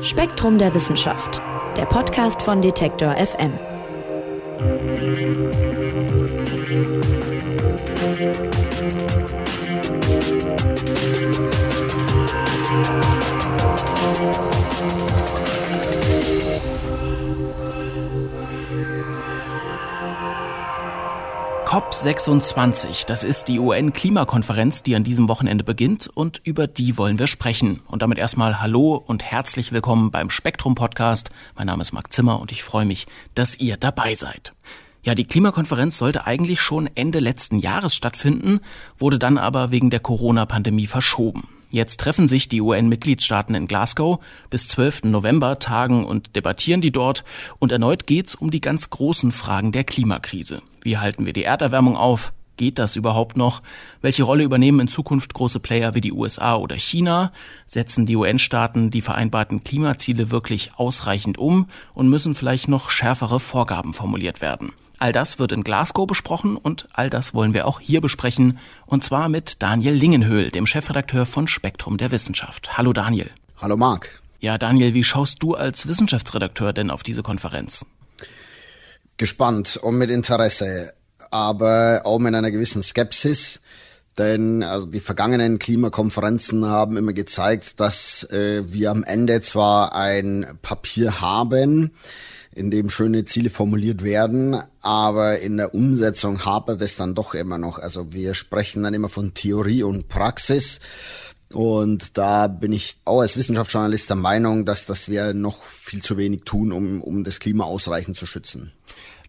Spektrum der Wissenschaft, der Podcast von Detektor FM. COP26, das ist die UN-Klimakonferenz, die an diesem Wochenende beginnt und über die wollen wir sprechen. Und damit erstmal Hallo und herzlich willkommen beim Spektrum Podcast. Mein Name ist Marc Zimmer und ich freue mich, dass ihr dabei seid. Ja, die Klimakonferenz sollte eigentlich schon Ende letzten Jahres stattfinden, wurde dann aber wegen der Corona-Pandemie verschoben. Jetzt treffen sich die UN-Mitgliedstaaten in Glasgow. Bis 12. November tagen und debattieren die dort. Und erneut geht's um die ganz großen Fragen der Klimakrise. Wie halten wir die Erderwärmung auf? Geht das überhaupt noch? Welche Rolle übernehmen in Zukunft große Player wie die USA oder China? Setzen die UN-Staaten die vereinbarten Klimaziele wirklich ausreichend um und müssen vielleicht noch schärfere Vorgaben formuliert werden? All das wird in Glasgow besprochen und all das wollen wir auch hier besprechen. Und zwar mit Daniel Lingenhöhl, dem Chefredakteur von Spektrum der Wissenschaft. Hallo Daniel. Hallo Marc. Ja, Daniel, wie schaust du als Wissenschaftsredakteur denn auf diese Konferenz? Gespannt und mit Interesse, aber auch mit einer gewissen Skepsis. Denn also die vergangenen Klimakonferenzen haben immer gezeigt, dass äh, wir am Ende zwar ein Papier haben, in dem schöne Ziele formuliert werden, aber in der Umsetzung hapert es dann doch immer noch. Also wir sprechen dann immer von Theorie und Praxis. Und da bin ich auch als Wissenschaftsjournalist der Meinung, dass, dass wir noch viel zu wenig tun, um, um das Klima ausreichend zu schützen.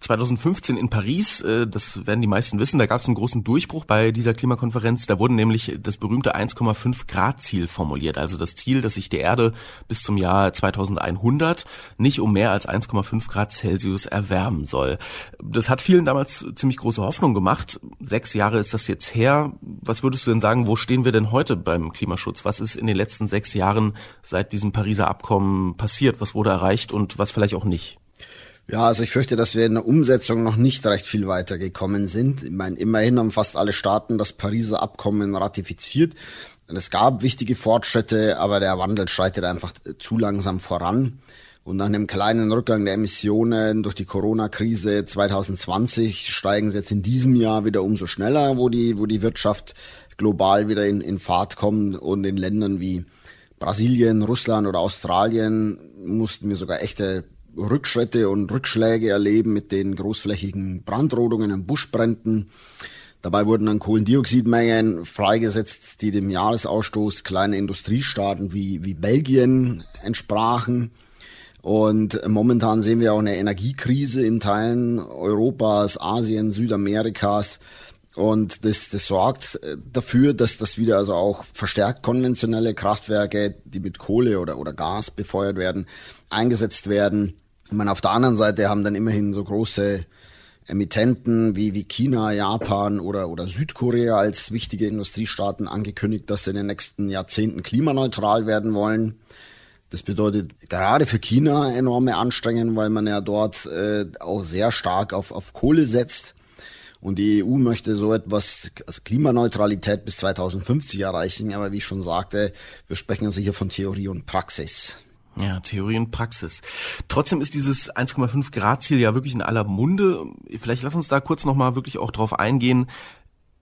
2015 in Paris, äh, das werden die meisten wissen, da gab es einen großen Durchbruch bei dieser Klimakonferenz. Da wurde nämlich das berühmte 1,5 Grad Ziel formuliert. Also das Ziel, dass sich die Erde bis zum Jahr 2100 nicht um mehr als 1,5 Grad Celsius erwärmen soll. Das hat vielen damals ziemlich große Hoffnung gemacht. Sechs Jahre ist das jetzt her. Was würdest du denn sagen, wo stehen wir denn heute beim Klimaschutz? Was ist in den letzten sechs Jahren seit diesem Pariser Abkommen passiert? Was wurde erreicht und was vielleicht auch nicht? Ja, also ich fürchte, dass wir in der Umsetzung noch nicht recht viel weitergekommen sind. Ich meine, immerhin haben fast alle Staaten das Pariser Abkommen ratifiziert. Es gab wichtige Fortschritte, aber der Wandel schreitet einfach zu langsam voran. Und nach einem kleinen Rückgang der Emissionen durch die Corona-Krise 2020 steigen sie jetzt in diesem Jahr wieder umso schneller, wo die, wo die Wirtschaft global wieder in, in Fahrt kommt und in Ländern wie Brasilien, Russland oder Australien mussten wir sogar echte Rückschritte und Rückschläge erleben mit den großflächigen Brandrodungen und Buschbränden. Dabei wurden dann Kohlendioxidmengen freigesetzt, die dem Jahresausstoß kleiner Industriestaaten wie, wie Belgien entsprachen. Und momentan sehen wir auch eine Energiekrise in Teilen Europas, Asien, Südamerikas. Und das, das sorgt dafür, dass das wieder also auch verstärkt konventionelle Kraftwerke, die mit Kohle oder, oder Gas befeuert werden, eingesetzt werden. Ich meine, auf der anderen Seite haben dann immerhin so große Emittenten wie, wie China, Japan oder, oder Südkorea als wichtige Industriestaaten angekündigt, dass sie in den nächsten Jahrzehnten klimaneutral werden wollen. Das bedeutet gerade für China enorme Anstrengungen, weil man ja dort äh, auch sehr stark auf, auf Kohle setzt. Und die EU möchte so etwas, also Klimaneutralität bis 2050 erreichen. Aber wie ich schon sagte, wir sprechen also hier von Theorie und Praxis. Ja, Theorie und Praxis. Trotzdem ist dieses 1,5 Grad Ziel ja wirklich in aller Munde. Vielleicht lass uns da kurz nochmal wirklich auch drauf eingehen,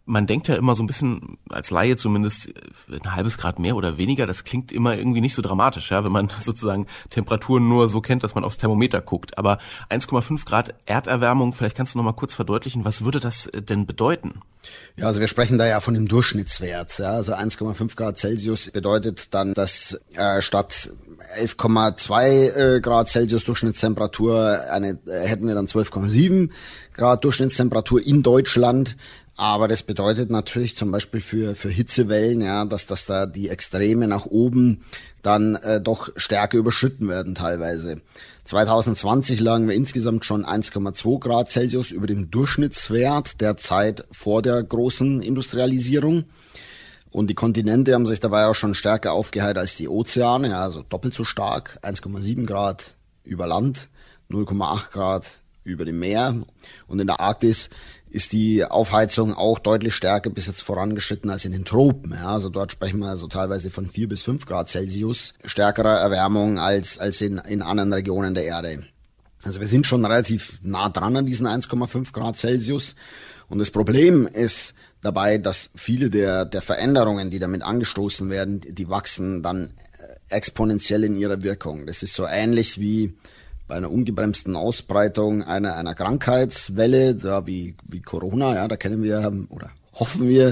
man denkt ja immer so ein bisschen, als Laie zumindest, ein halbes Grad mehr oder weniger, das klingt immer irgendwie nicht so dramatisch, ja, wenn man sozusagen Temperaturen nur so kennt, dass man aufs Thermometer guckt. Aber 1,5 Grad Erderwärmung, vielleicht kannst du noch mal kurz verdeutlichen, was würde das denn bedeuten? Ja, also wir sprechen da ja von dem Durchschnittswert. Ja, also 1,5 Grad Celsius bedeutet dann, dass äh, statt 11,2 äh, Grad Celsius Durchschnittstemperatur eine, äh, hätten wir dann 12,7 Grad Durchschnittstemperatur in Deutschland. Aber das bedeutet natürlich zum Beispiel für, für Hitzewellen, ja, dass, dass da die Extreme nach oben dann äh, doch stärker überschritten werden teilweise. 2020 lagen wir insgesamt schon 1,2 Grad Celsius über dem Durchschnittswert der Zeit vor der großen Industrialisierung. Und die Kontinente haben sich dabei auch schon stärker aufgeheilt als die Ozeane, ja, also doppelt so stark, 1,7 Grad über Land, 0,8 Grad über dem Meer. Und in der Arktis ist die Aufheizung auch deutlich stärker bis jetzt vorangeschritten als in den Tropen. Ja, also dort sprechen wir also teilweise von vier bis fünf Grad Celsius stärkerer Erwärmung als, als in, in anderen Regionen der Erde. Also wir sind schon relativ nah dran an diesen 1,5 Grad Celsius. Und das Problem ist dabei, dass viele der, der Veränderungen, die damit angestoßen werden, die wachsen dann äh, exponentiell in ihrer Wirkung. Das ist so ähnlich wie bei einer ungebremsten Ausbreitung einer, einer Krankheitswelle, da wie, wie Corona, ja, da kennen wir oder hoffen wir,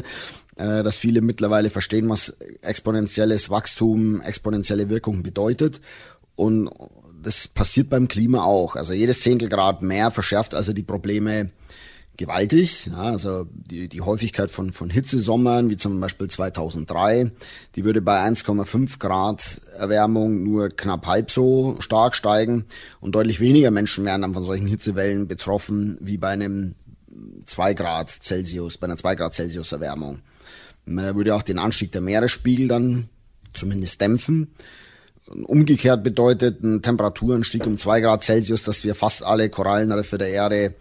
äh, dass viele mittlerweile verstehen, was exponentielles Wachstum, exponentielle Wirkung bedeutet. Und das passiert beim Klima auch. Also jedes Zehntelgrad mehr verschärft also die Probleme gewaltig. Ja, also die, die Häufigkeit von, von Hitzesommern, wie zum Beispiel 2003, die würde bei 1,5 Grad Erwärmung nur knapp halb so stark steigen und deutlich weniger Menschen wären dann von solchen Hitzewellen betroffen wie bei einem 2 Grad Celsius, bei einer 2 Grad Celsius Erwärmung. Man würde auch den Anstieg der Meeresspiegel dann zumindest dämpfen. Umgekehrt bedeutet ein Temperaturanstieg um 2 Grad Celsius, dass wir fast alle Korallenriffe der Erde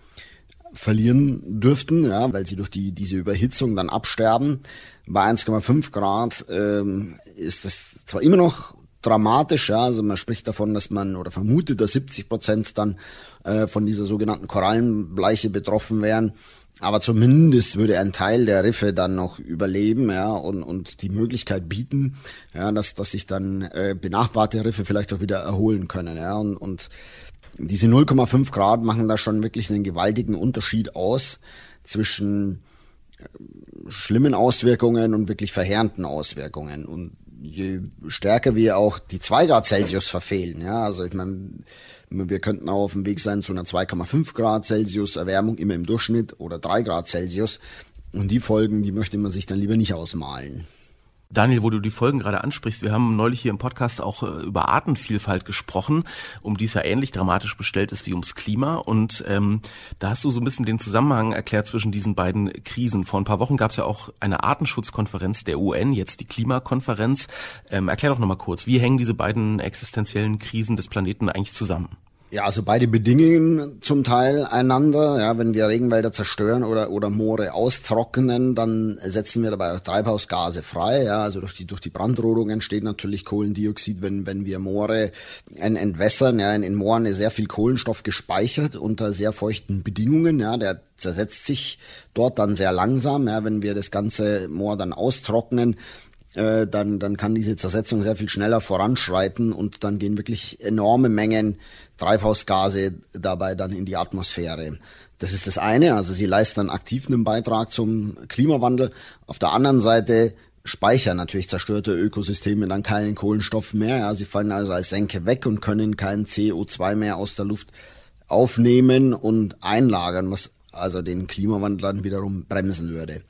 verlieren dürften, ja, weil sie durch die, diese Überhitzung dann absterben. Bei 1,5 Grad ähm, ist das zwar immer noch dramatisch, ja, also man spricht davon, dass man oder vermutet, dass 70 Prozent dann äh, von dieser sogenannten Korallenbleiche betroffen wären. Aber zumindest würde ein Teil der Riffe dann noch überleben, ja, und, und die Möglichkeit bieten, ja, dass, dass sich dann äh, benachbarte Riffe vielleicht auch wieder erholen können, ja, und, und diese 0,5 Grad machen da schon wirklich einen gewaltigen Unterschied aus zwischen äh, schlimmen Auswirkungen und wirklich verheerenden Auswirkungen. Und je stärker wir auch die 2 Grad Celsius verfehlen, ja, also ich meine, wir könnten auch auf dem Weg sein zu einer 2,5 Grad Celsius Erwärmung immer im Durchschnitt oder 3 Grad Celsius. Und die Folgen, die möchte man sich dann lieber nicht ausmalen. Daniel, wo du die Folgen gerade ansprichst, wir haben neulich hier im Podcast auch äh, über Artenvielfalt gesprochen, um die es ja ähnlich dramatisch bestellt ist wie ums Klima. Und ähm, da hast du so ein bisschen den Zusammenhang erklärt zwischen diesen beiden Krisen. Vor ein paar Wochen gab es ja auch eine Artenschutzkonferenz der UN, jetzt die Klimakonferenz. Ähm, erklär doch nochmal kurz, wie hängen diese beiden existenziellen Krisen des Planeten eigentlich zusammen? Ja, also beide bedingen zum Teil einander. Ja, wenn wir Regenwälder zerstören oder, oder Moore austrocknen, dann setzen wir dabei auch Treibhausgase frei. Ja, also durch die, durch die Brandrodung entsteht natürlich Kohlendioxid, wenn, wenn wir Moore entwässern. Ja, in, in Mooren ist sehr viel Kohlenstoff gespeichert unter sehr feuchten Bedingungen. Ja, der zersetzt sich dort dann sehr langsam. Ja, wenn wir das ganze Moor dann austrocknen, äh, dann, dann kann diese Zersetzung sehr viel schneller voranschreiten und dann gehen wirklich enorme Mengen Treibhausgase dabei dann in die Atmosphäre. Das ist das eine, also sie leisten aktiv einen Beitrag zum Klimawandel. Auf der anderen Seite speichern natürlich zerstörte Ökosysteme dann keinen Kohlenstoff mehr. Ja, sie fallen also als Senke weg und können kein CO2 mehr aus der Luft aufnehmen und einlagern, was also den Klimawandel dann wiederum bremsen würde.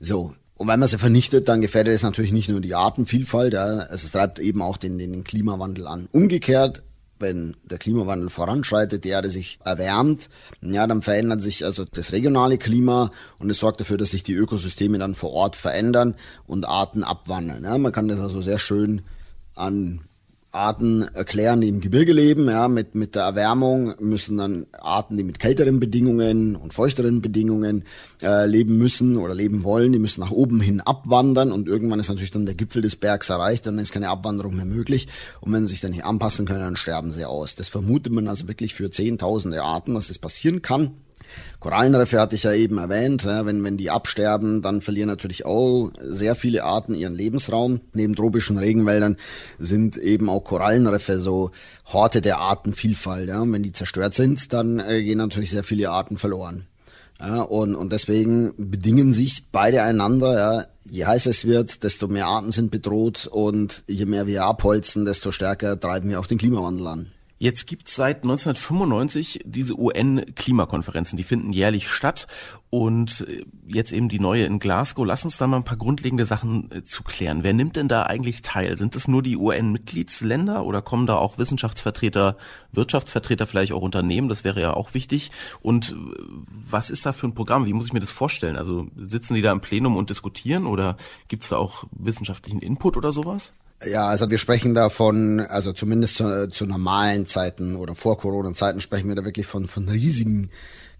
So, und wenn man sie vernichtet, dann gefährdet es natürlich nicht nur die Artenvielfalt, ja, es treibt eben auch den, den Klimawandel an. Umgekehrt, wenn der Klimawandel voranschreitet, die Erde sich erwärmt, ja, dann verändert sich also das regionale Klima und es sorgt dafür, dass sich die Ökosysteme dann vor Ort verändern und Arten abwandern. Ja, man kann das also sehr schön an Arten erklären, die im Gebirge leben. Ja, mit, mit der Erwärmung müssen dann Arten, die mit kälteren Bedingungen und feuchteren Bedingungen äh, leben müssen oder leben wollen, die müssen nach oben hin abwandern und irgendwann ist natürlich dann der Gipfel des Bergs erreicht, dann ist keine Abwanderung mehr möglich und wenn sie sich dann nicht anpassen können, dann sterben sie aus. Das vermutet man also wirklich für zehntausende Arten, dass das passieren kann. Korallenriffe hatte ich ja eben erwähnt. Ja, wenn, wenn die absterben, dann verlieren natürlich auch sehr viele Arten ihren Lebensraum. Neben tropischen Regenwäldern sind eben auch Korallenriffe so Horte der Artenvielfalt. Ja. Und wenn die zerstört sind, dann äh, gehen natürlich sehr viele Arten verloren. Ja, und, und deswegen bedingen sich beide einander. Ja. Je heißer es wird, desto mehr Arten sind bedroht und je mehr wir abholzen, desto stärker treiben wir auch den Klimawandel an. Jetzt gibt's seit 1995 diese UN-Klimakonferenzen, die finden jährlich statt und äh, jetzt eben die neue in Glasgow. Lass uns da mal ein paar grundlegende Sachen äh, zu klären. Wer nimmt denn da eigentlich teil? Sind es nur die UN-Mitgliedsländer oder kommen da auch Wissenschaftsvertreter, Wirtschaftsvertreter, vielleicht auch Unternehmen? Das wäre ja auch wichtig. Und äh, was ist da für ein Programm? Wie muss ich mir das vorstellen? Also sitzen die da im Plenum und diskutieren oder gibt's da auch wissenschaftlichen Input oder sowas? Ja, also wir sprechen da von, also zumindest zu, zu normalen Zeiten oder vor Corona-Zeiten sprechen wir da wirklich von, von riesigen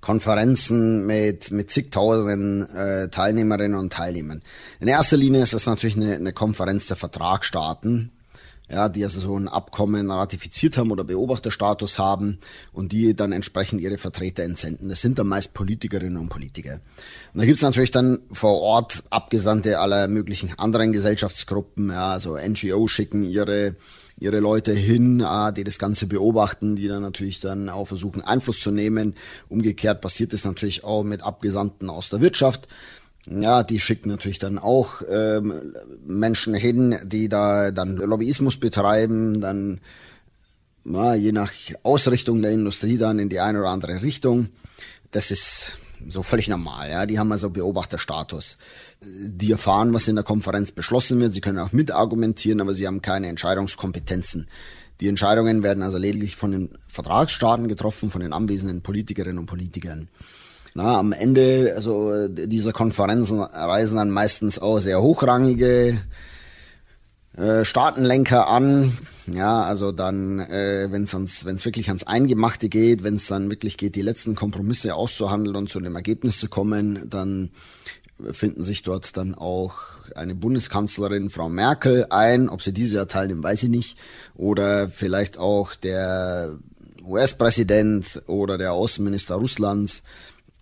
Konferenzen mit, mit zigtausenden äh, Teilnehmerinnen und Teilnehmern. In erster Linie ist das natürlich eine, eine Konferenz der Vertragsstaaten, ja, die also so ein Abkommen ratifiziert haben oder Beobachterstatus haben und die dann entsprechend ihre Vertreter entsenden. Das sind dann meist Politikerinnen und Politiker. Und da gibt's natürlich dann vor Ort Abgesandte aller möglichen anderen Gesellschaftsgruppen, ja, also NGO schicken ihre ihre Leute hin, die das Ganze beobachten, die dann natürlich dann auch versuchen, Einfluss zu nehmen. Umgekehrt passiert es natürlich auch mit Abgesandten aus der Wirtschaft. Ja, die schicken natürlich dann auch ähm, Menschen hin, die da dann Lobbyismus betreiben, dann ja, je nach Ausrichtung der Industrie dann in die eine oder andere Richtung. Das ist so völlig normal, ja. Die haben also Beobachterstatus. Die erfahren, was in der Konferenz beschlossen wird. Sie können auch mitargumentieren, aber sie haben keine Entscheidungskompetenzen. Die Entscheidungen werden also lediglich von den Vertragsstaaten getroffen, von den anwesenden Politikerinnen und Politikern. Na, am Ende also dieser Konferenzen reisen dann meistens auch sehr hochrangige äh, Staatenlenker an. Ja, also dann, äh, wenn es wirklich ans Eingemachte geht, wenn es dann wirklich geht, die letzten Kompromisse auszuhandeln und zu einem Ergebnis zu kommen, dann finden sich dort dann auch eine Bundeskanzlerin, Frau Merkel, ein. Ob sie dieses Jahr teilnimmt, weiß ich nicht. Oder vielleicht auch der US-Präsident oder der Außenminister Russlands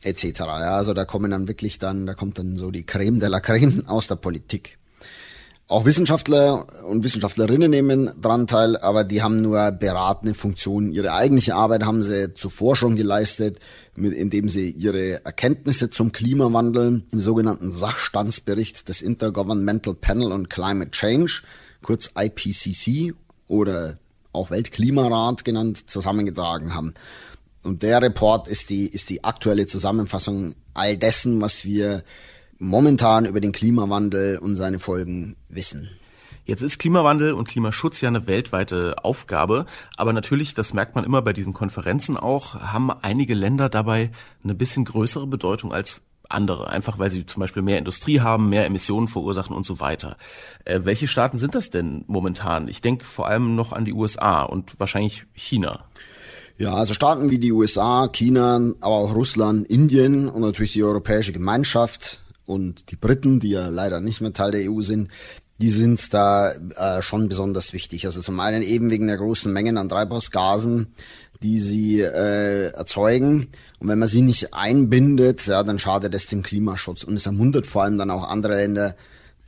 etc. Ja, also da kommen dann wirklich dann, da kommt dann so die Creme de la Creme aus der Politik. Auch Wissenschaftler und Wissenschaftlerinnen nehmen dran teil, aber die haben nur beratende Funktionen. Ihre eigentliche Arbeit haben sie zuvor schon geleistet, mit, indem sie ihre Erkenntnisse zum Klimawandel im sogenannten Sachstandsbericht des Intergovernmental Panel on Climate Change, kurz IPCC oder auch Weltklimarat genannt, zusammengetragen haben. Und der Report ist die, ist die aktuelle Zusammenfassung all dessen, was wir momentan über den Klimawandel und seine Folgen wissen. Jetzt ist Klimawandel und Klimaschutz ja eine weltweite Aufgabe, aber natürlich, das merkt man immer bei diesen Konferenzen auch, haben einige Länder dabei eine bisschen größere Bedeutung als andere, einfach weil sie zum Beispiel mehr Industrie haben, mehr Emissionen verursachen und so weiter. Äh, welche Staaten sind das denn momentan? Ich denke vor allem noch an die USA und wahrscheinlich China. Ja, also Staaten wie die USA, China, aber auch Russland, Indien und natürlich die Europäische Gemeinschaft und die Briten, die ja leider nicht mehr Teil der EU sind, die sind da äh, schon besonders wichtig. Also zum einen eben wegen der großen Mengen an Treibhausgasen, die sie äh, erzeugen. Und wenn man sie nicht einbindet, ja, dann schadet es dem Klimaschutz. Und es ermuntert vor allem dann auch andere Länder,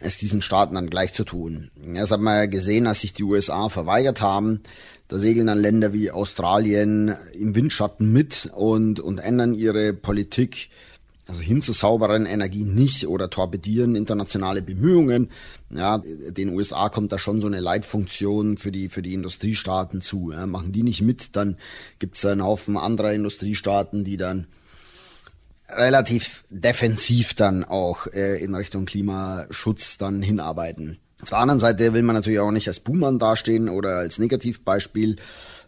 es diesen Staaten dann gleich zu tun. Das hat man ja gesehen, als sich die USA verweigert haben, da segeln dann Länder wie Australien im Windschatten mit und, und ändern ihre Politik also hin zu sauberen Energie nicht oder torpedieren internationale Bemühungen. Ja, den USA kommt da schon so eine Leitfunktion für die, für die Industriestaaten zu. Ja, machen die nicht mit, dann gibt's einen Haufen anderer Industriestaaten, die dann relativ defensiv dann auch äh, in Richtung Klimaschutz dann hinarbeiten. Auf der anderen Seite will man natürlich auch nicht als Buhmann dastehen oder als Negativbeispiel.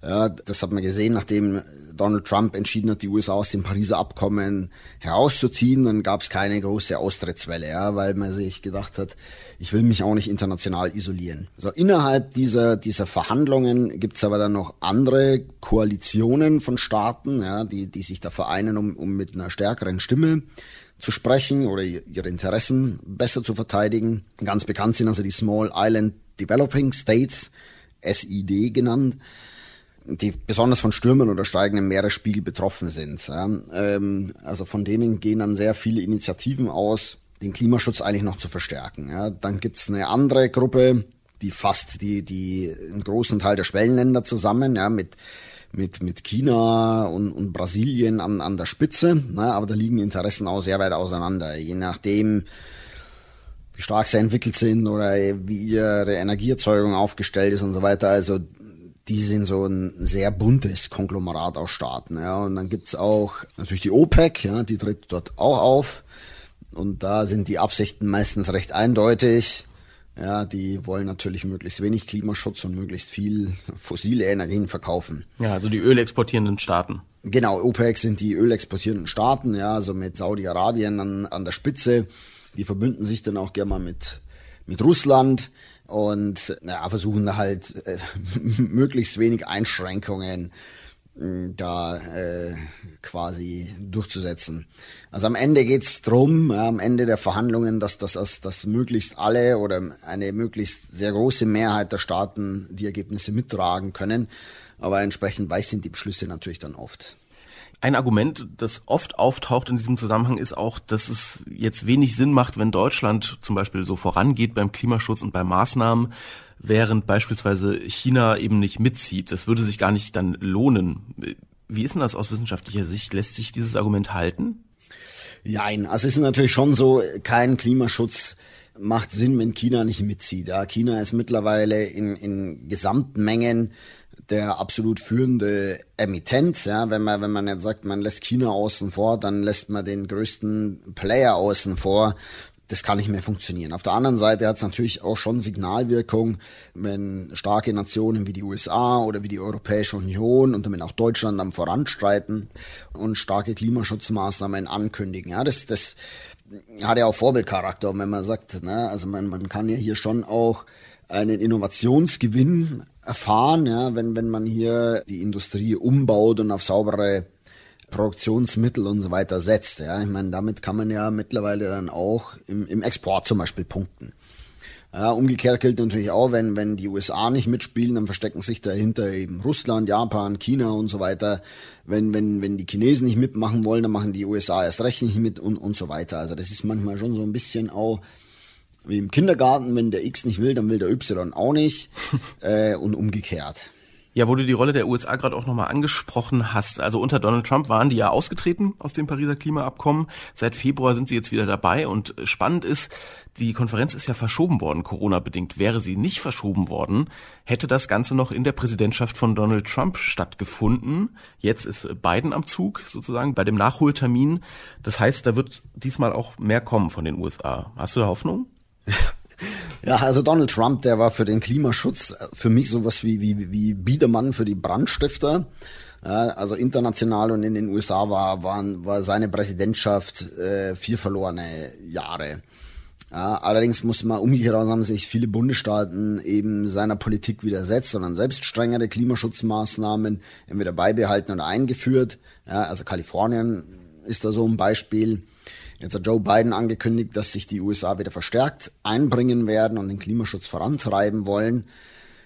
Ja, das hat man gesehen, nachdem Donald Trump entschieden hat, die USA aus dem Pariser Abkommen herauszuziehen, dann gab es keine große Austrittswelle, ja, weil man sich gedacht hat, ich will mich auch nicht international isolieren. So innerhalb dieser dieser Verhandlungen gibt es aber dann noch andere Koalitionen von Staaten, ja, die die sich da vereinen, um, um mit einer stärkeren Stimme zu sprechen oder ihre Interessen besser zu verteidigen. Ganz bekannt sind also die Small Island Developing States, SID genannt, die besonders von Stürmen oder steigenden Meeresspiegel betroffen sind. Ähm, also von denen gehen dann sehr viele Initiativen aus, den Klimaschutz eigentlich noch zu verstärken. Dann gibt's eine andere Gruppe, die fasst die, die einen großen Teil der Schwellenländer zusammen, ja, mit mit, mit China und, und Brasilien an, an der Spitze, ne? aber da liegen Interessen auch sehr weit auseinander. Je nachdem, wie stark sie entwickelt sind oder wie ihre Energieerzeugung aufgestellt ist und so weiter. Also die sind so ein sehr buntes Konglomerat aus Staaten. Ja. Und dann gibt's auch natürlich die OPEC, ja, die tritt dort auch auf. Und da sind die Absichten meistens recht eindeutig. Ja, die wollen natürlich möglichst wenig Klimaschutz und möglichst viel fossile Energien verkaufen. Ja, also die ölexportierenden Staaten. Genau, OPEC sind die ölexportierenden Staaten, ja, also mit Saudi-Arabien an, an der Spitze. Die verbünden sich dann auch gerne mal mit, mit Russland und ja, versuchen da halt äh, möglichst wenig Einschränkungen da äh, quasi durchzusetzen. Also am Ende geht's drum, am Ende der Verhandlungen, dass, dass, dass, dass möglichst alle oder eine möglichst sehr große Mehrheit der Staaten die Ergebnisse mittragen können. Aber entsprechend weiß sind die Beschlüsse natürlich dann oft. Ein Argument, das oft auftaucht in diesem Zusammenhang, ist auch, dass es jetzt wenig Sinn macht, wenn Deutschland zum Beispiel so vorangeht beim Klimaschutz und bei Maßnahmen, während beispielsweise China eben nicht mitzieht. Das würde sich gar nicht dann lohnen. Wie ist denn das aus wissenschaftlicher Sicht? Lässt sich dieses Argument halten? Nein, also es ist natürlich schon so, kein Klimaschutz macht Sinn, wenn China nicht mitzieht. Ja, China ist mittlerweile in, in Gesamtmengen der absolut führende Emittent. Ja, wenn man, wenn man jetzt sagt, man lässt China außen vor, dann lässt man den größten Player außen vor. Das kann nicht mehr funktionieren. Auf der anderen Seite hat es natürlich auch schon Signalwirkung, wenn starke Nationen wie die USA oder wie die Europäische Union und damit auch Deutschland am Voranstreiten und starke Klimaschutzmaßnahmen ankündigen. Ja, das, das hat ja auch Vorbildcharakter, wenn man sagt, ne, also man, man kann ja hier schon auch einen Innovationsgewinn erfahren, ja, wenn, wenn man hier die Industrie umbaut und auf saubere Produktionsmittel und so weiter setzt. Ja. Ich meine, damit kann man ja mittlerweile dann auch im, im Export zum Beispiel punkten. Ja, umgekehrt gilt natürlich auch, wenn, wenn die USA nicht mitspielen, dann verstecken sich dahinter eben Russland, Japan, China und so weiter. Wenn, wenn, wenn die Chinesen nicht mitmachen wollen, dann machen die USA erst recht nicht mit und, und so weiter. Also das ist manchmal schon so ein bisschen auch wie im Kindergarten, wenn der X nicht will, dann will der Y auch nicht äh, und umgekehrt. Ja, wo du die Rolle der USA gerade auch nochmal angesprochen hast. Also unter Donald Trump waren die ja ausgetreten aus dem Pariser Klimaabkommen. Seit Februar sind sie jetzt wieder dabei. Und spannend ist, die Konferenz ist ja verschoben worden, Corona-bedingt. Wäre sie nicht verschoben worden, hätte das Ganze noch in der Präsidentschaft von Donald Trump stattgefunden. Jetzt ist Biden am Zug, sozusagen, bei dem Nachholtermin. Das heißt, da wird diesmal auch mehr kommen von den USA. Hast du da Hoffnung? Ja, also Donald Trump, der war für den Klimaschutz äh, für mich sowas wie, wie, wie Biedermann für die Brandstifter. Also international und in den USA war, waren, war seine Präsidentschaft äh, vier verlorene Jahre. Ja, allerdings muss man umgekehrt auch sagen, sich viele Bundesstaaten eben seiner Politik widersetzt, sondern selbst strengere Klimaschutzmaßnahmen entweder beibehalten oder eingeführt. Ja, also Kalifornien ist da so ein Beispiel. Jetzt hat Joe Biden angekündigt, dass sich die USA wieder verstärkt einbringen werden und den Klimaschutz vorantreiben wollen.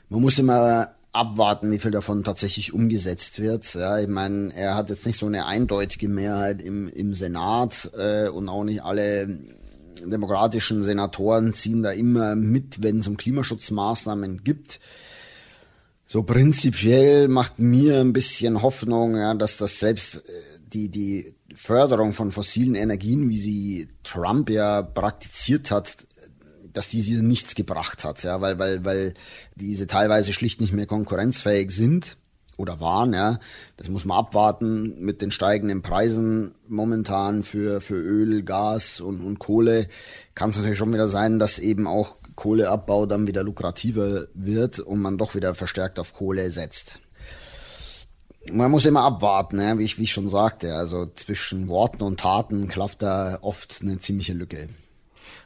Man muss immer abwarten, wie viel davon tatsächlich umgesetzt wird. Ja, ich meine, er hat jetzt nicht so eine eindeutige Mehrheit im, im Senat äh, und auch nicht alle demokratischen Senatoren ziehen da immer mit, wenn es um Klimaschutzmaßnahmen gibt. So prinzipiell macht mir ein bisschen Hoffnung, ja, dass das selbst äh, die, die Förderung von fossilen Energien, wie sie Trump ja praktiziert hat, dass diese nichts gebracht hat, ja, weil, weil, weil diese teilweise schlicht nicht mehr konkurrenzfähig sind oder waren, ja. Das muss man abwarten mit den steigenden Preisen momentan für, für Öl, Gas und, und Kohle. Kann es natürlich schon wieder sein, dass eben auch Kohleabbau dann wieder lukrativer wird und man doch wieder verstärkt auf Kohle setzt man muss immer abwarten, ne? wie, ich, wie ich schon sagte. Also zwischen Worten und Taten klafft da oft eine ziemliche Lücke.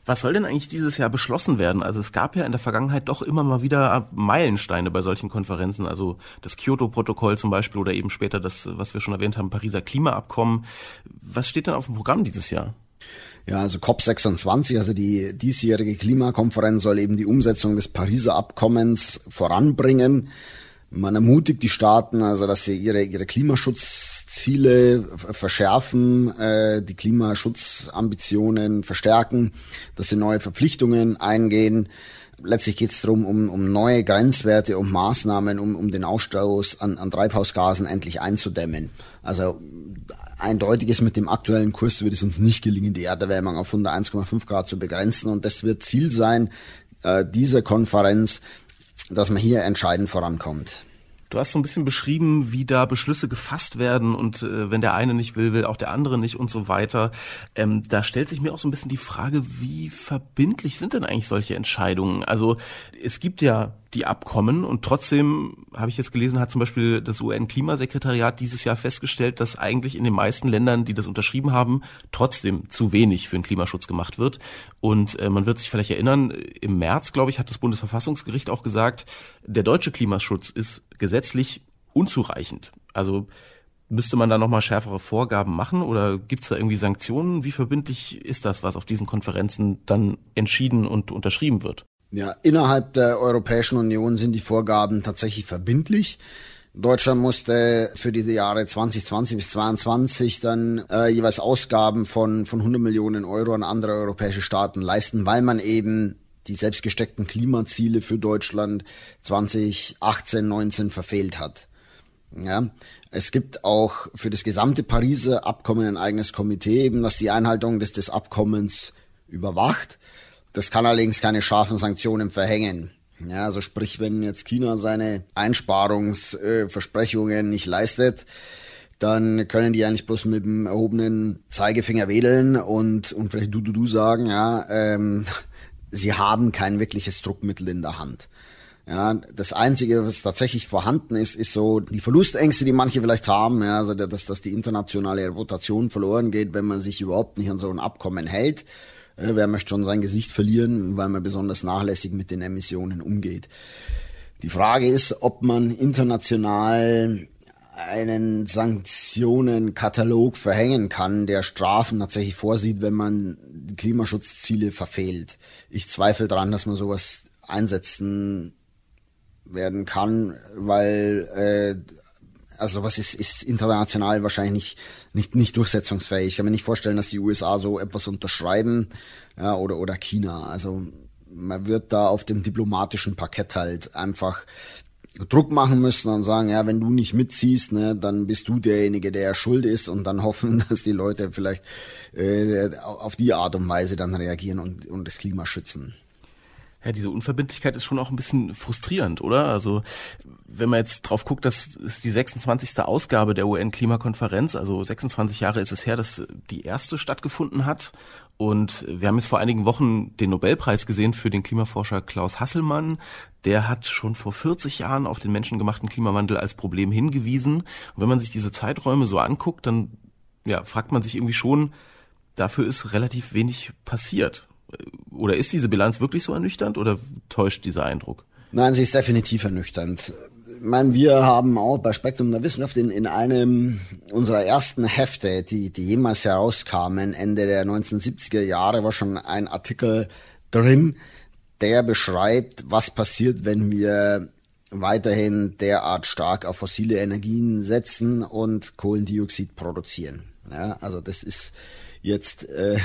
Was soll denn eigentlich dieses Jahr beschlossen werden? Also es gab ja in der Vergangenheit doch immer mal wieder Meilensteine bei solchen Konferenzen, also das Kyoto-Protokoll zum Beispiel oder eben später das, was wir schon erwähnt haben, Pariser Klimaabkommen. Was steht denn auf dem Programm dieses Jahr? Ja, also COP26, also die diesjährige Klimakonferenz soll eben die Umsetzung des Pariser Abkommens voranbringen. Man ermutigt die Staaten, also dass sie ihre, ihre Klimaschutzziele verschärfen, äh, die Klimaschutzambitionen verstärken, dass sie neue Verpflichtungen eingehen. Letztlich geht es darum, um, um neue Grenzwerte, um Maßnahmen, um, um den Ausstoß an, an Treibhausgasen endlich einzudämmen. Also eindeutiges mit dem aktuellen Kurs wird es uns nicht gelingen, die Erderwärmung auf 101,5 Grad zu begrenzen. Und das wird Ziel sein äh, dieser Konferenz, dass man hier entscheidend vorankommt. Du hast so ein bisschen beschrieben, wie da Beschlüsse gefasst werden und äh, wenn der eine nicht will, will auch der andere nicht und so weiter. Ähm, da stellt sich mir auch so ein bisschen die Frage, wie verbindlich sind denn eigentlich solche Entscheidungen? Also es gibt ja die Abkommen. Und trotzdem habe ich jetzt gelesen, hat zum Beispiel das UN-Klimasekretariat dieses Jahr festgestellt, dass eigentlich in den meisten Ländern, die das unterschrieben haben, trotzdem zu wenig für den Klimaschutz gemacht wird. Und äh, man wird sich vielleicht erinnern, im März, glaube ich, hat das Bundesverfassungsgericht auch gesagt, der deutsche Klimaschutz ist gesetzlich unzureichend. Also Müsste man da nochmal schärfere Vorgaben machen oder gibt es da irgendwie Sanktionen? Wie verbindlich ist das, was auf diesen Konferenzen dann entschieden und unterschrieben wird? Ja, innerhalb der Europäischen Union sind die Vorgaben tatsächlich verbindlich. Deutschland musste für diese Jahre 2020 bis 2022 dann äh, jeweils Ausgaben von, von 100 Millionen Euro an andere europäische Staaten leisten, weil man eben die selbstgesteckten Klimaziele für Deutschland 2018, 19 verfehlt hat. Ja, es gibt auch für das gesamte Pariser Abkommen ein eigenes Komitee, eben das die Einhaltung des, des Abkommens überwacht. Das kann allerdings keine scharfen Sanktionen verhängen. Ja, also sprich, wenn jetzt China seine Einsparungsversprechungen nicht leistet, dann können die eigentlich bloß mit dem erhobenen Zeigefinger wedeln und, und vielleicht du, du, du sagen, ja, ähm, sie haben kein wirkliches Druckmittel in der Hand. Ja, das Einzige, was tatsächlich vorhanden ist, ist so die Verlustängste, die manche vielleicht haben, ja, also dass, dass die internationale Reputation verloren geht, wenn man sich überhaupt nicht an so ein Abkommen hält. Äh, wer möchte schon sein Gesicht verlieren, weil man besonders nachlässig mit den Emissionen umgeht. Die Frage ist, ob man international einen Sanktionenkatalog verhängen kann, der Strafen tatsächlich vorsieht, wenn man Klimaschutzziele verfehlt. Ich zweifle daran, dass man sowas einsetzen werden kann, weil äh, also was ist, ist international wahrscheinlich nicht, nicht, nicht durchsetzungsfähig. Ich kann mir nicht vorstellen, dass die USA so etwas unterschreiben ja, oder, oder China. Also man wird da auf dem diplomatischen Parkett halt einfach Druck machen müssen und sagen, ja, wenn du nicht mitziehst, ne, dann bist du derjenige, der schuld ist und dann hoffen, dass die Leute vielleicht äh, auf die Art und Weise dann reagieren und, und das Klima schützen. Ja, diese Unverbindlichkeit ist schon auch ein bisschen frustrierend, oder? Also, wenn man jetzt drauf guckt, das ist die 26. Ausgabe der UN-Klimakonferenz, also 26 Jahre ist es her, dass die erste stattgefunden hat. Und wir haben jetzt vor einigen Wochen den Nobelpreis gesehen für den Klimaforscher Klaus Hasselmann. Der hat schon vor 40 Jahren auf den menschengemachten Klimawandel als Problem hingewiesen. Und wenn man sich diese Zeiträume so anguckt, dann ja, fragt man sich irgendwie schon, dafür ist relativ wenig passiert. Oder ist diese Bilanz wirklich so ernüchternd oder täuscht dieser Eindruck? Nein, sie ist definitiv ernüchternd. Ich meine, wir haben auch bei Spektrum der Wissenschaft in, in einem unserer ersten Hefte, die, die jemals herauskamen, Ende der 1970er Jahre, war schon ein Artikel drin, der beschreibt, was passiert, wenn wir weiterhin derart stark auf fossile Energien setzen und Kohlendioxid produzieren. Ja, also das ist jetzt äh,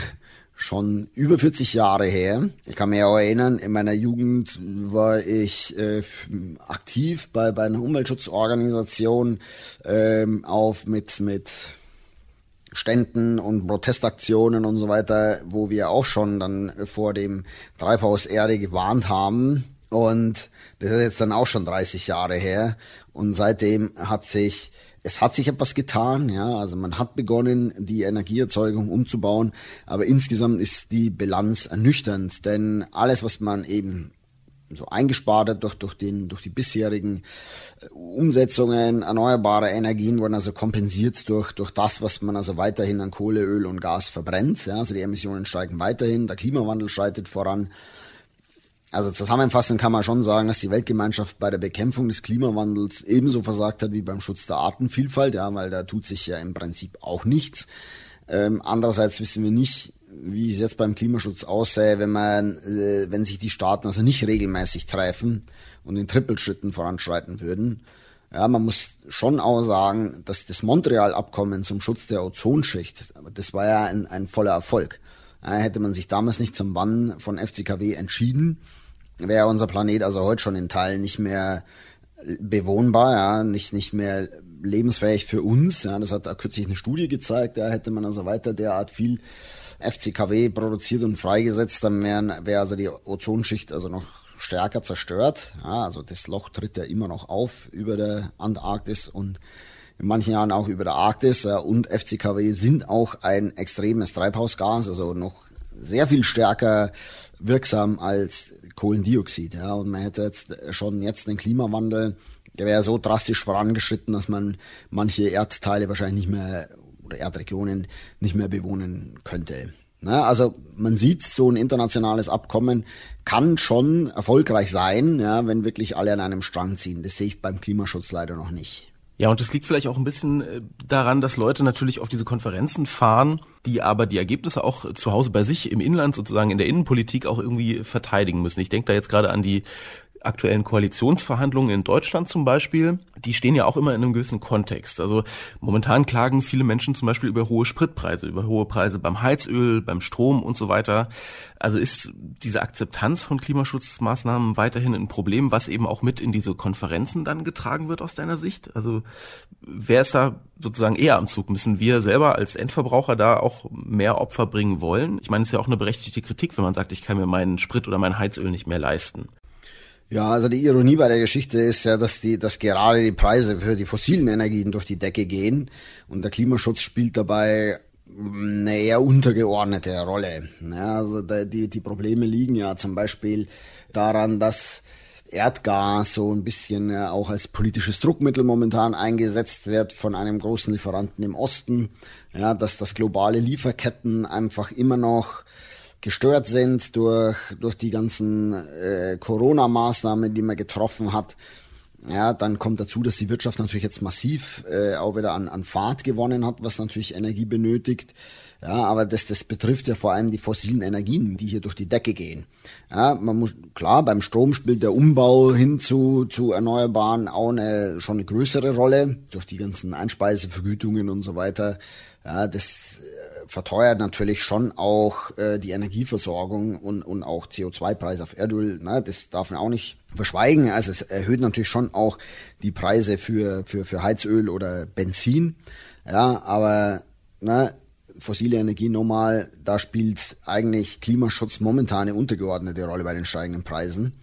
schon über 40 Jahre her. Ich kann mich auch erinnern, in meiner Jugend war ich äh, aktiv bei, bei einer Umweltschutzorganisation ähm, auf mit, mit Ständen und Protestaktionen und so weiter, wo wir auch schon dann vor dem Treibhauserde gewarnt haben. Und das ist jetzt dann auch schon 30 Jahre her. Und seitdem hat sich es hat sich etwas getan, ja, also man hat begonnen, die Energieerzeugung umzubauen, aber insgesamt ist die Bilanz ernüchternd, denn alles, was man eben so eingespart hat durch, durch, den, durch die bisherigen äh, Umsetzungen erneuerbarer Energien wurden also kompensiert durch, durch das, was man also weiterhin an Kohle, Öl und Gas verbrennt. Ja, also die Emissionen steigen weiterhin, der Klimawandel schreitet voran. Also zusammenfassend kann man schon sagen, dass die Weltgemeinschaft bei der Bekämpfung des Klimawandels ebenso versagt hat wie beim Schutz der Artenvielfalt, ja, weil da tut sich ja im Prinzip auch nichts. Ähm, andererseits wissen wir nicht, wie es jetzt beim Klimaschutz aussähe, wenn man, äh, wenn sich die Staaten also nicht regelmäßig treffen und in Trippelschritten voranschreiten würden. Ja, man muss schon auch sagen, dass das Montreal-Abkommen zum Schutz der Ozonschicht, das war ja ein, ein voller Erfolg. Hätte man sich damals nicht zum Bann von FCKW entschieden, wäre unser Planet also heute schon in Teilen nicht mehr bewohnbar, ja, nicht, nicht mehr lebensfähig für uns. Ja, das hat da kürzlich eine Studie gezeigt, da hätte man also weiter derart viel FCKW produziert und freigesetzt, dann wäre wär also die Ozonschicht also noch stärker zerstört. Ja, also das Loch tritt ja immer noch auf über der Antarktis und in manchen Jahren auch über der Arktis. Ja, und FCKW sind auch ein extremes Treibhausgas, also noch sehr viel stärker wirksam als Kohlendioxid. Ja. Und man hätte jetzt schon jetzt den Klimawandel, der wäre so drastisch vorangeschritten, dass man manche Erdteile wahrscheinlich nicht mehr oder Erdregionen nicht mehr bewohnen könnte. Na, also man sieht, so ein internationales Abkommen kann schon erfolgreich sein, ja, wenn wirklich alle an einem Strang ziehen. Das sehe ich beim Klimaschutz leider noch nicht. Ja, und das liegt vielleicht auch ein bisschen äh, daran, dass Leute natürlich auf diese Konferenzen fahren, die aber die Ergebnisse auch zu Hause bei sich im Inland sozusagen in der Innenpolitik auch irgendwie verteidigen müssen. Ich denke da jetzt gerade an die aktuellen Koalitionsverhandlungen in Deutschland zum Beispiel, die stehen ja auch immer in einem gewissen Kontext. Also momentan klagen viele Menschen zum Beispiel über hohe Spritpreise, über hohe Preise beim Heizöl, beim Strom und so weiter. Also ist diese Akzeptanz von Klimaschutzmaßnahmen weiterhin ein Problem, was eben auch mit in diese Konferenzen dann getragen wird aus deiner Sicht? Also wer ist da sozusagen eher am Zug? Müssen wir selber als Endverbraucher da auch mehr Opfer bringen wollen? Ich meine, es ist ja auch eine berechtigte Kritik, wenn man sagt, ich kann mir meinen Sprit oder mein Heizöl nicht mehr leisten. Ja, also die Ironie bei der Geschichte ist ja, dass die, dass gerade die Preise für die fossilen Energien durch die Decke gehen und der Klimaschutz spielt dabei eine eher untergeordnete Rolle. Ja, also die, die Probleme liegen ja zum Beispiel daran, dass Erdgas so ein bisschen auch als politisches Druckmittel momentan eingesetzt wird von einem großen Lieferanten im Osten. Ja, dass das globale Lieferketten einfach immer noch gestört sind durch, durch die ganzen äh, Corona-Maßnahmen, die man getroffen hat. Ja, dann kommt dazu, dass die Wirtschaft natürlich jetzt massiv äh, auch wieder an, an Fahrt gewonnen hat, was natürlich Energie benötigt. Ja, aber das, das betrifft ja vor allem die fossilen Energien, die hier durch die Decke gehen. Ja, man muss, klar, beim Strom spielt der Umbau hin zu, zu Erneuerbaren auch eine, schon eine größere Rolle, durch die ganzen Einspeisevergütungen und so weiter. Ja, das verteuert natürlich schon auch äh, die Energieversorgung und, und auch CO2-Preis auf Erdöl. Ne? Das darf man auch nicht verschweigen. Also es erhöht natürlich schon auch die Preise für, für, für Heizöl oder Benzin. Ja, aber ne, fossile Energie normal, da spielt eigentlich Klimaschutz momentan eine untergeordnete Rolle bei den steigenden Preisen.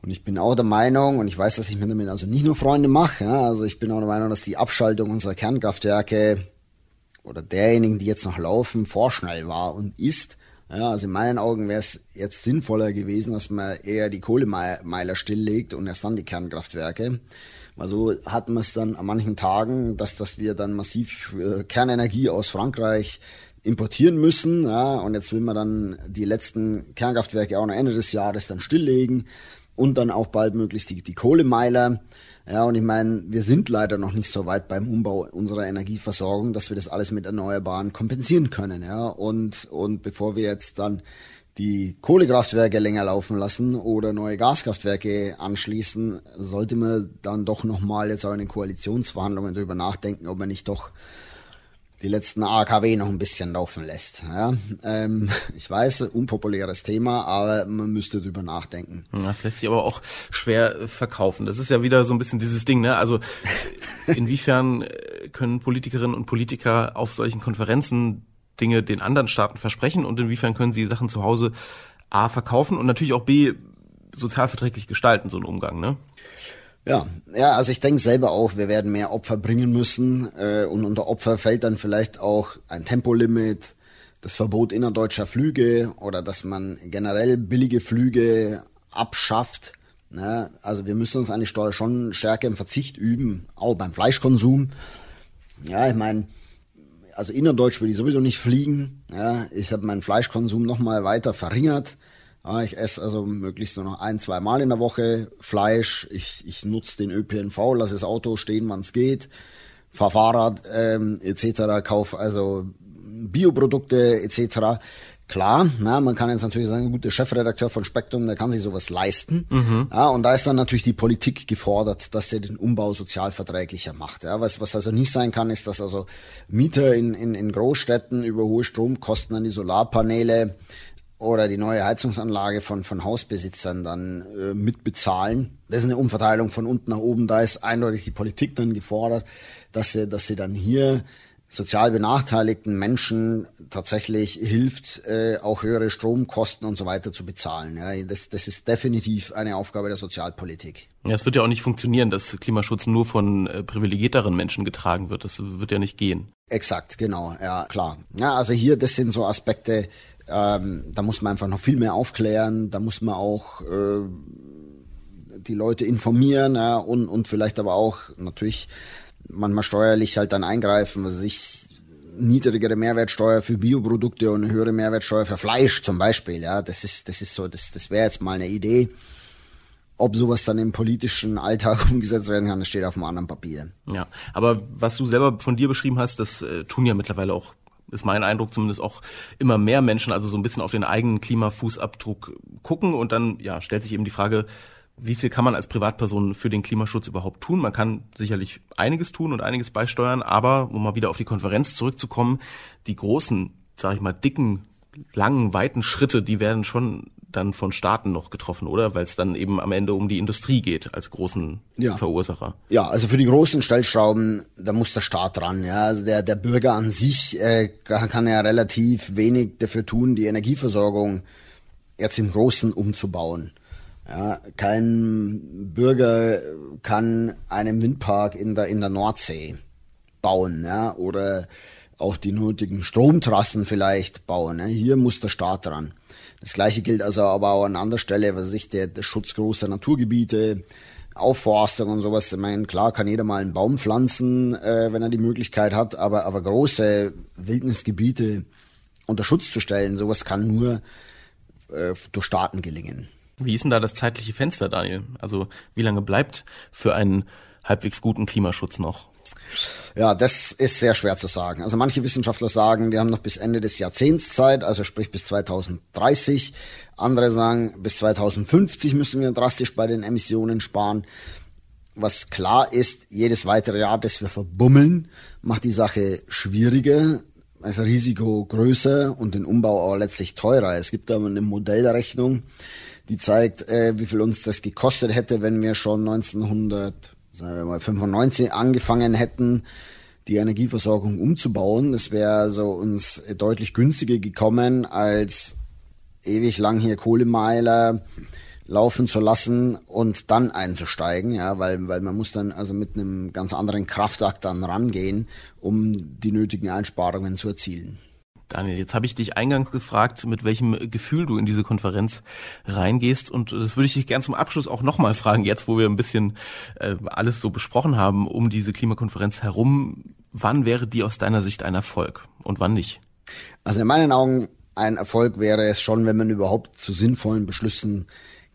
Und ich bin auch der Meinung, und ich weiß, dass ich mir damit also nicht nur Freunde mache, ja, also ich bin auch der Meinung, dass die Abschaltung unserer Kernkraftwerke oder derjenigen, die jetzt noch laufen, vorschnell war und ist. Ja, also in meinen Augen wäre es jetzt sinnvoller gewesen, dass man eher die Kohlemeiler stilllegt und erst dann die Kernkraftwerke. Weil so hat man es dann an manchen Tagen, dass, dass wir dann massiv äh, Kernenergie aus Frankreich importieren müssen. Ja, und jetzt will man dann die letzten Kernkraftwerke auch noch Ende des Jahres dann stilllegen und dann auch bald möglichst die, die Kohlemeiler. Ja, und ich meine, wir sind leider noch nicht so weit beim Umbau unserer Energieversorgung, dass wir das alles mit Erneuerbaren kompensieren können. Ja, und, und bevor wir jetzt dann die Kohlekraftwerke länger laufen lassen oder neue Gaskraftwerke anschließen, sollte man dann doch nochmal jetzt auch in den Koalitionsverhandlungen darüber nachdenken, ob man nicht doch die letzten AKW noch ein bisschen laufen lässt. Ja, ähm, ich weiß, unpopuläres Thema, aber man müsste drüber nachdenken. Das lässt sich aber auch schwer äh, verkaufen. Das ist ja wieder so ein bisschen dieses Ding, ne? Also inwiefern äh, können Politikerinnen und Politiker auf solchen Konferenzen Dinge den anderen Staaten versprechen und inwiefern können sie Sachen zu Hause A verkaufen und natürlich auch B sozialverträglich gestalten, so einen Umgang, ne? Ja, ja, also ich denke selber auch, wir werden mehr Opfer bringen müssen äh, und unter Opfer fällt dann vielleicht auch ein Tempolimit, das Verbot innerdeutscher Flüge oder dass man generell billige Flüge abschafft. Ne? Also wir müssen uns eigentlich schon stärker im Verzicht üben, auch beim Fleischkonsum. Ja, ich meine, also innerdeutsch würde ich sowieso nicht fliegen. Ja, ich habe meinen Fleischkonsum nochmal weiter verringert. Ja, ich esse also möglichst nur noch ein, zwei Mal in der Woche Fleisch. Ich, ich nutze den ÖPNV, lasse das Auto stehen, wann es geht, fahr Fahrrad ähm, etc., kauf also Bioprodukte etc. Klar, na, man kann jetzt natürlich sagen, gut, der Chefredakteur von Spektrum, der kann sich sowas leisten. Mhm. Ja, und da ist dann natürlich die Politik gefordert, dass sie den Umbau sozialverträglicher macht. Ja, was, was also nicht sein kann, ist, dass also Mieter in, in, in Großstädten über hohe Stromkosten an die Solarpaneele oder die neue Heizungsanlage von, von Hausbesitzern dann äh, mitbezahlen. Das ist eine Umverteilung von unten nach oben. Da ist eindeutig die Politik dann gefordert, dass sie, dass sie dann hier sozial benachteiligten Menschen tatsächlich hilft, äh, auch höhere Stromkosten und so weiter zu bezahlen. Ja, das, das ist definitiv eine Aufgabe der Sozialpolitik. Ja, es wird ja auch nicht funktionieren, dass Klimaschutz nur von äh, privilegierteren Menschen getragen wird. Das wird ja nicht gehen. Exakt, genau, ja klar. Ja, also hier, das sind so Aspekte, Ähm, da muss man einfach noch viel mehr aufklären, da muss man auch äh, die Leute informieren ja, und, und vielleicht aber auch natürlich manchmal steuerlich halt dann eingreifen, was ich niedrigere Mehrwertsteuer für Bioprodukte und eine höhere Mehrwertsteuer für Fleisch zum Beispiel. Ja, das ist, das ist so, das, das wäre jetzt mal eine Idee. Ob sowas dann im politischen Alltag umgesetzt werden kann, das steht auf einem anderen Papier. Ja, aber was du selber von dir beschrieben hast, das äh, tun ja mittlerweile auch ist mein Eindruck zumindest auch immer mehr Menschen, also so ein bisschen auf den eigenen Klimafußabdruck gucken und dann ja stellt sich eben die Frage, wie viel kann man als Privatperson für den Klimaschutz überhaupt tun? Man kann sicherlich einiges tun und einiges beisteuern, aber um mal wieder auf die Konferenz zurückzukommen, die großen, sage ich mal, dicken, langen, weiten Schritte, die werden schon dann von Staaten noch getroffen, oder? Weil es dann eben am Ende um die Industrie geht als großen ja. Verursacher. Ja, also für die großen Stellschrauben, da muss der Staat dran. Ja, also der der Bürger an sich äh, kann ja relativ wenig dafür tun, die Energieversorgung jetzt im Großen umzubauen. Ja, kein Bürger kann einen Windpark in der, in der Nordsee bauen, ja, oder auch die nötigen Stromtrassen vielleicht bauen. Ja. Hier muss der Staat dran. Das gleiche gilt also aber auch an anderer Stelle, was sich der, der Schutz großer Naturgebiete, Aufforstung und sowas. Ich meine, klar kann jeder mal einen Baum pflanzen, äh, wenn er die Möglichkeit hat, aber, aber große Wildnisgebiete unter Schutz zu stellen, sowas kann nur äh, durch Staaten gelingen. Wie ist denn da das zeitliche Fenster, Daniel? Also wie lange bleibt für einen halbwegs guten Klimaschutz noch? Ja, das ist sehr schwer zu sagen. Also manche Wissenschaftler sagen, wir haben noch bis Ende des Jahrzehnts Zeit, also sprich bis 2030. Andere sagen, bis 2050 müssen wir drastisch bei den Emissionen sparen. Was klar ist, jedes weitere Jahr, das wir verbummeln, macht die Sache schwieriger, das Risiko größer und den Umbau auch letztlich teurer. Es gibt da eine Modellrechnung, die zeigt, äh, wie viel uns das gekostet hätte, wenn wir schon 1995 angefangen hätten, die Energieversorgung umzubauen. Das wäre so uns deutlich günstiger gekommen, als ewig lang hier Kohlemeiler laufen zu lassen und dann einzusteigen, ja, weil, weil man muss dann also mit einem ganz anderen Kraftakt dann rangehen, um die nötigen Einsparungen zu erzielen. Daniel, jetzt habe ich dich eingangs gefragt, mit welchem Gefühl du in diese Konferenz reingehst. Und das würde ich dich gern zum Abschluss auch nochmal fragen, jetzt wo wir ein bisschen äh, alles so besprochen haben um diese Klimakonferenz herum. Wann wäre die aus deiner Sicht ein Erfolg und wann nicht? Also in meinen Augen ein Erfolg wäre es schon, wenn man überhaupt zu sinnvollen Beschlüssen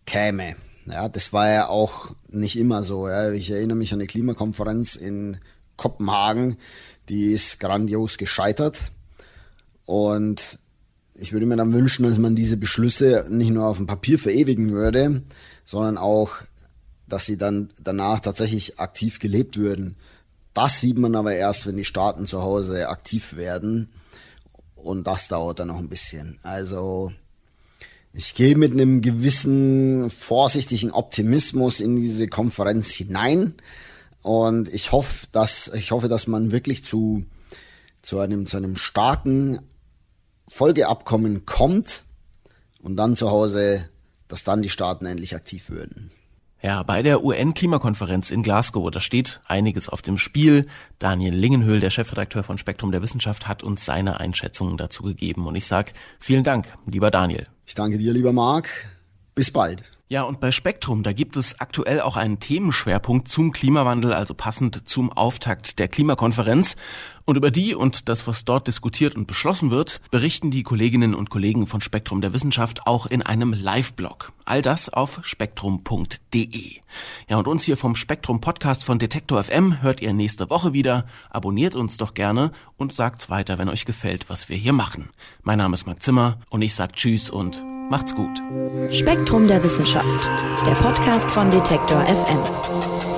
käme. Ja, das war ja auch nicht immer so. Ja. Ich erinnere mich an die Klimakonferenz in Kopenhagen, die ist grandios gescheitert und ich würde mir dann wünschen, dass man diese Beschlüsse nicht nur auf dem Papier verewigen würde, sondern auch, dass sie dann danach tatsächlich aktiv gelebt würden. Das sieht man aber erst, wenn die Staaten zu Hause aktiv werden. Und das dauert dann noch ein bisschen. Also ich gehe mit einem gewissen vorsichtigen Optimismus in diese Konferenz hinein. Und ich hoffe, dass, ich hoffe, dass man wirklich zu, zu einem, zu einem starken Folgeabkommen kommt und dann zu Hause, dass dann die Staaten endlich aktiv würden. Ja, bei der UN-Klimakonferenz in Glasgow, da steht einiges auf dem Spiel. Daniel Lingenhöhl, der Chefredakteur von Spektrum der Wissenschaft, hat uns seine Einschätzungen dazu gegeben. Und ich sag vielen Dank, lieber Daniel. Ich danke dir, lieber Marc. Bis bald. Ja, und bei Spektrum, da gibt es aktuell auch einen Themenschwerpunkt zum Klimawandel, also passend zum Auftakt der Klimakonferenz. Und über die und das, was dort diskutiert und beschlossen wird, berichten die Kolleginnen und Kollegen von Spektrum der Wissenschaft auch in einem Live-Blog. All das auf spektrum.de. Ja, und uns hier vom Spektrum Podcast von Detektor FM hört ihr nächste Woche wieder. Abonniert uns doch gerne und sagt's weiter, wenn euch gefällt, was wir hier machen. Mein Name ist Marc Zimmer und ich sag Tschüss und Macht's gut. Spektrum der Wissenschaft, der Podcast von Detektor FM.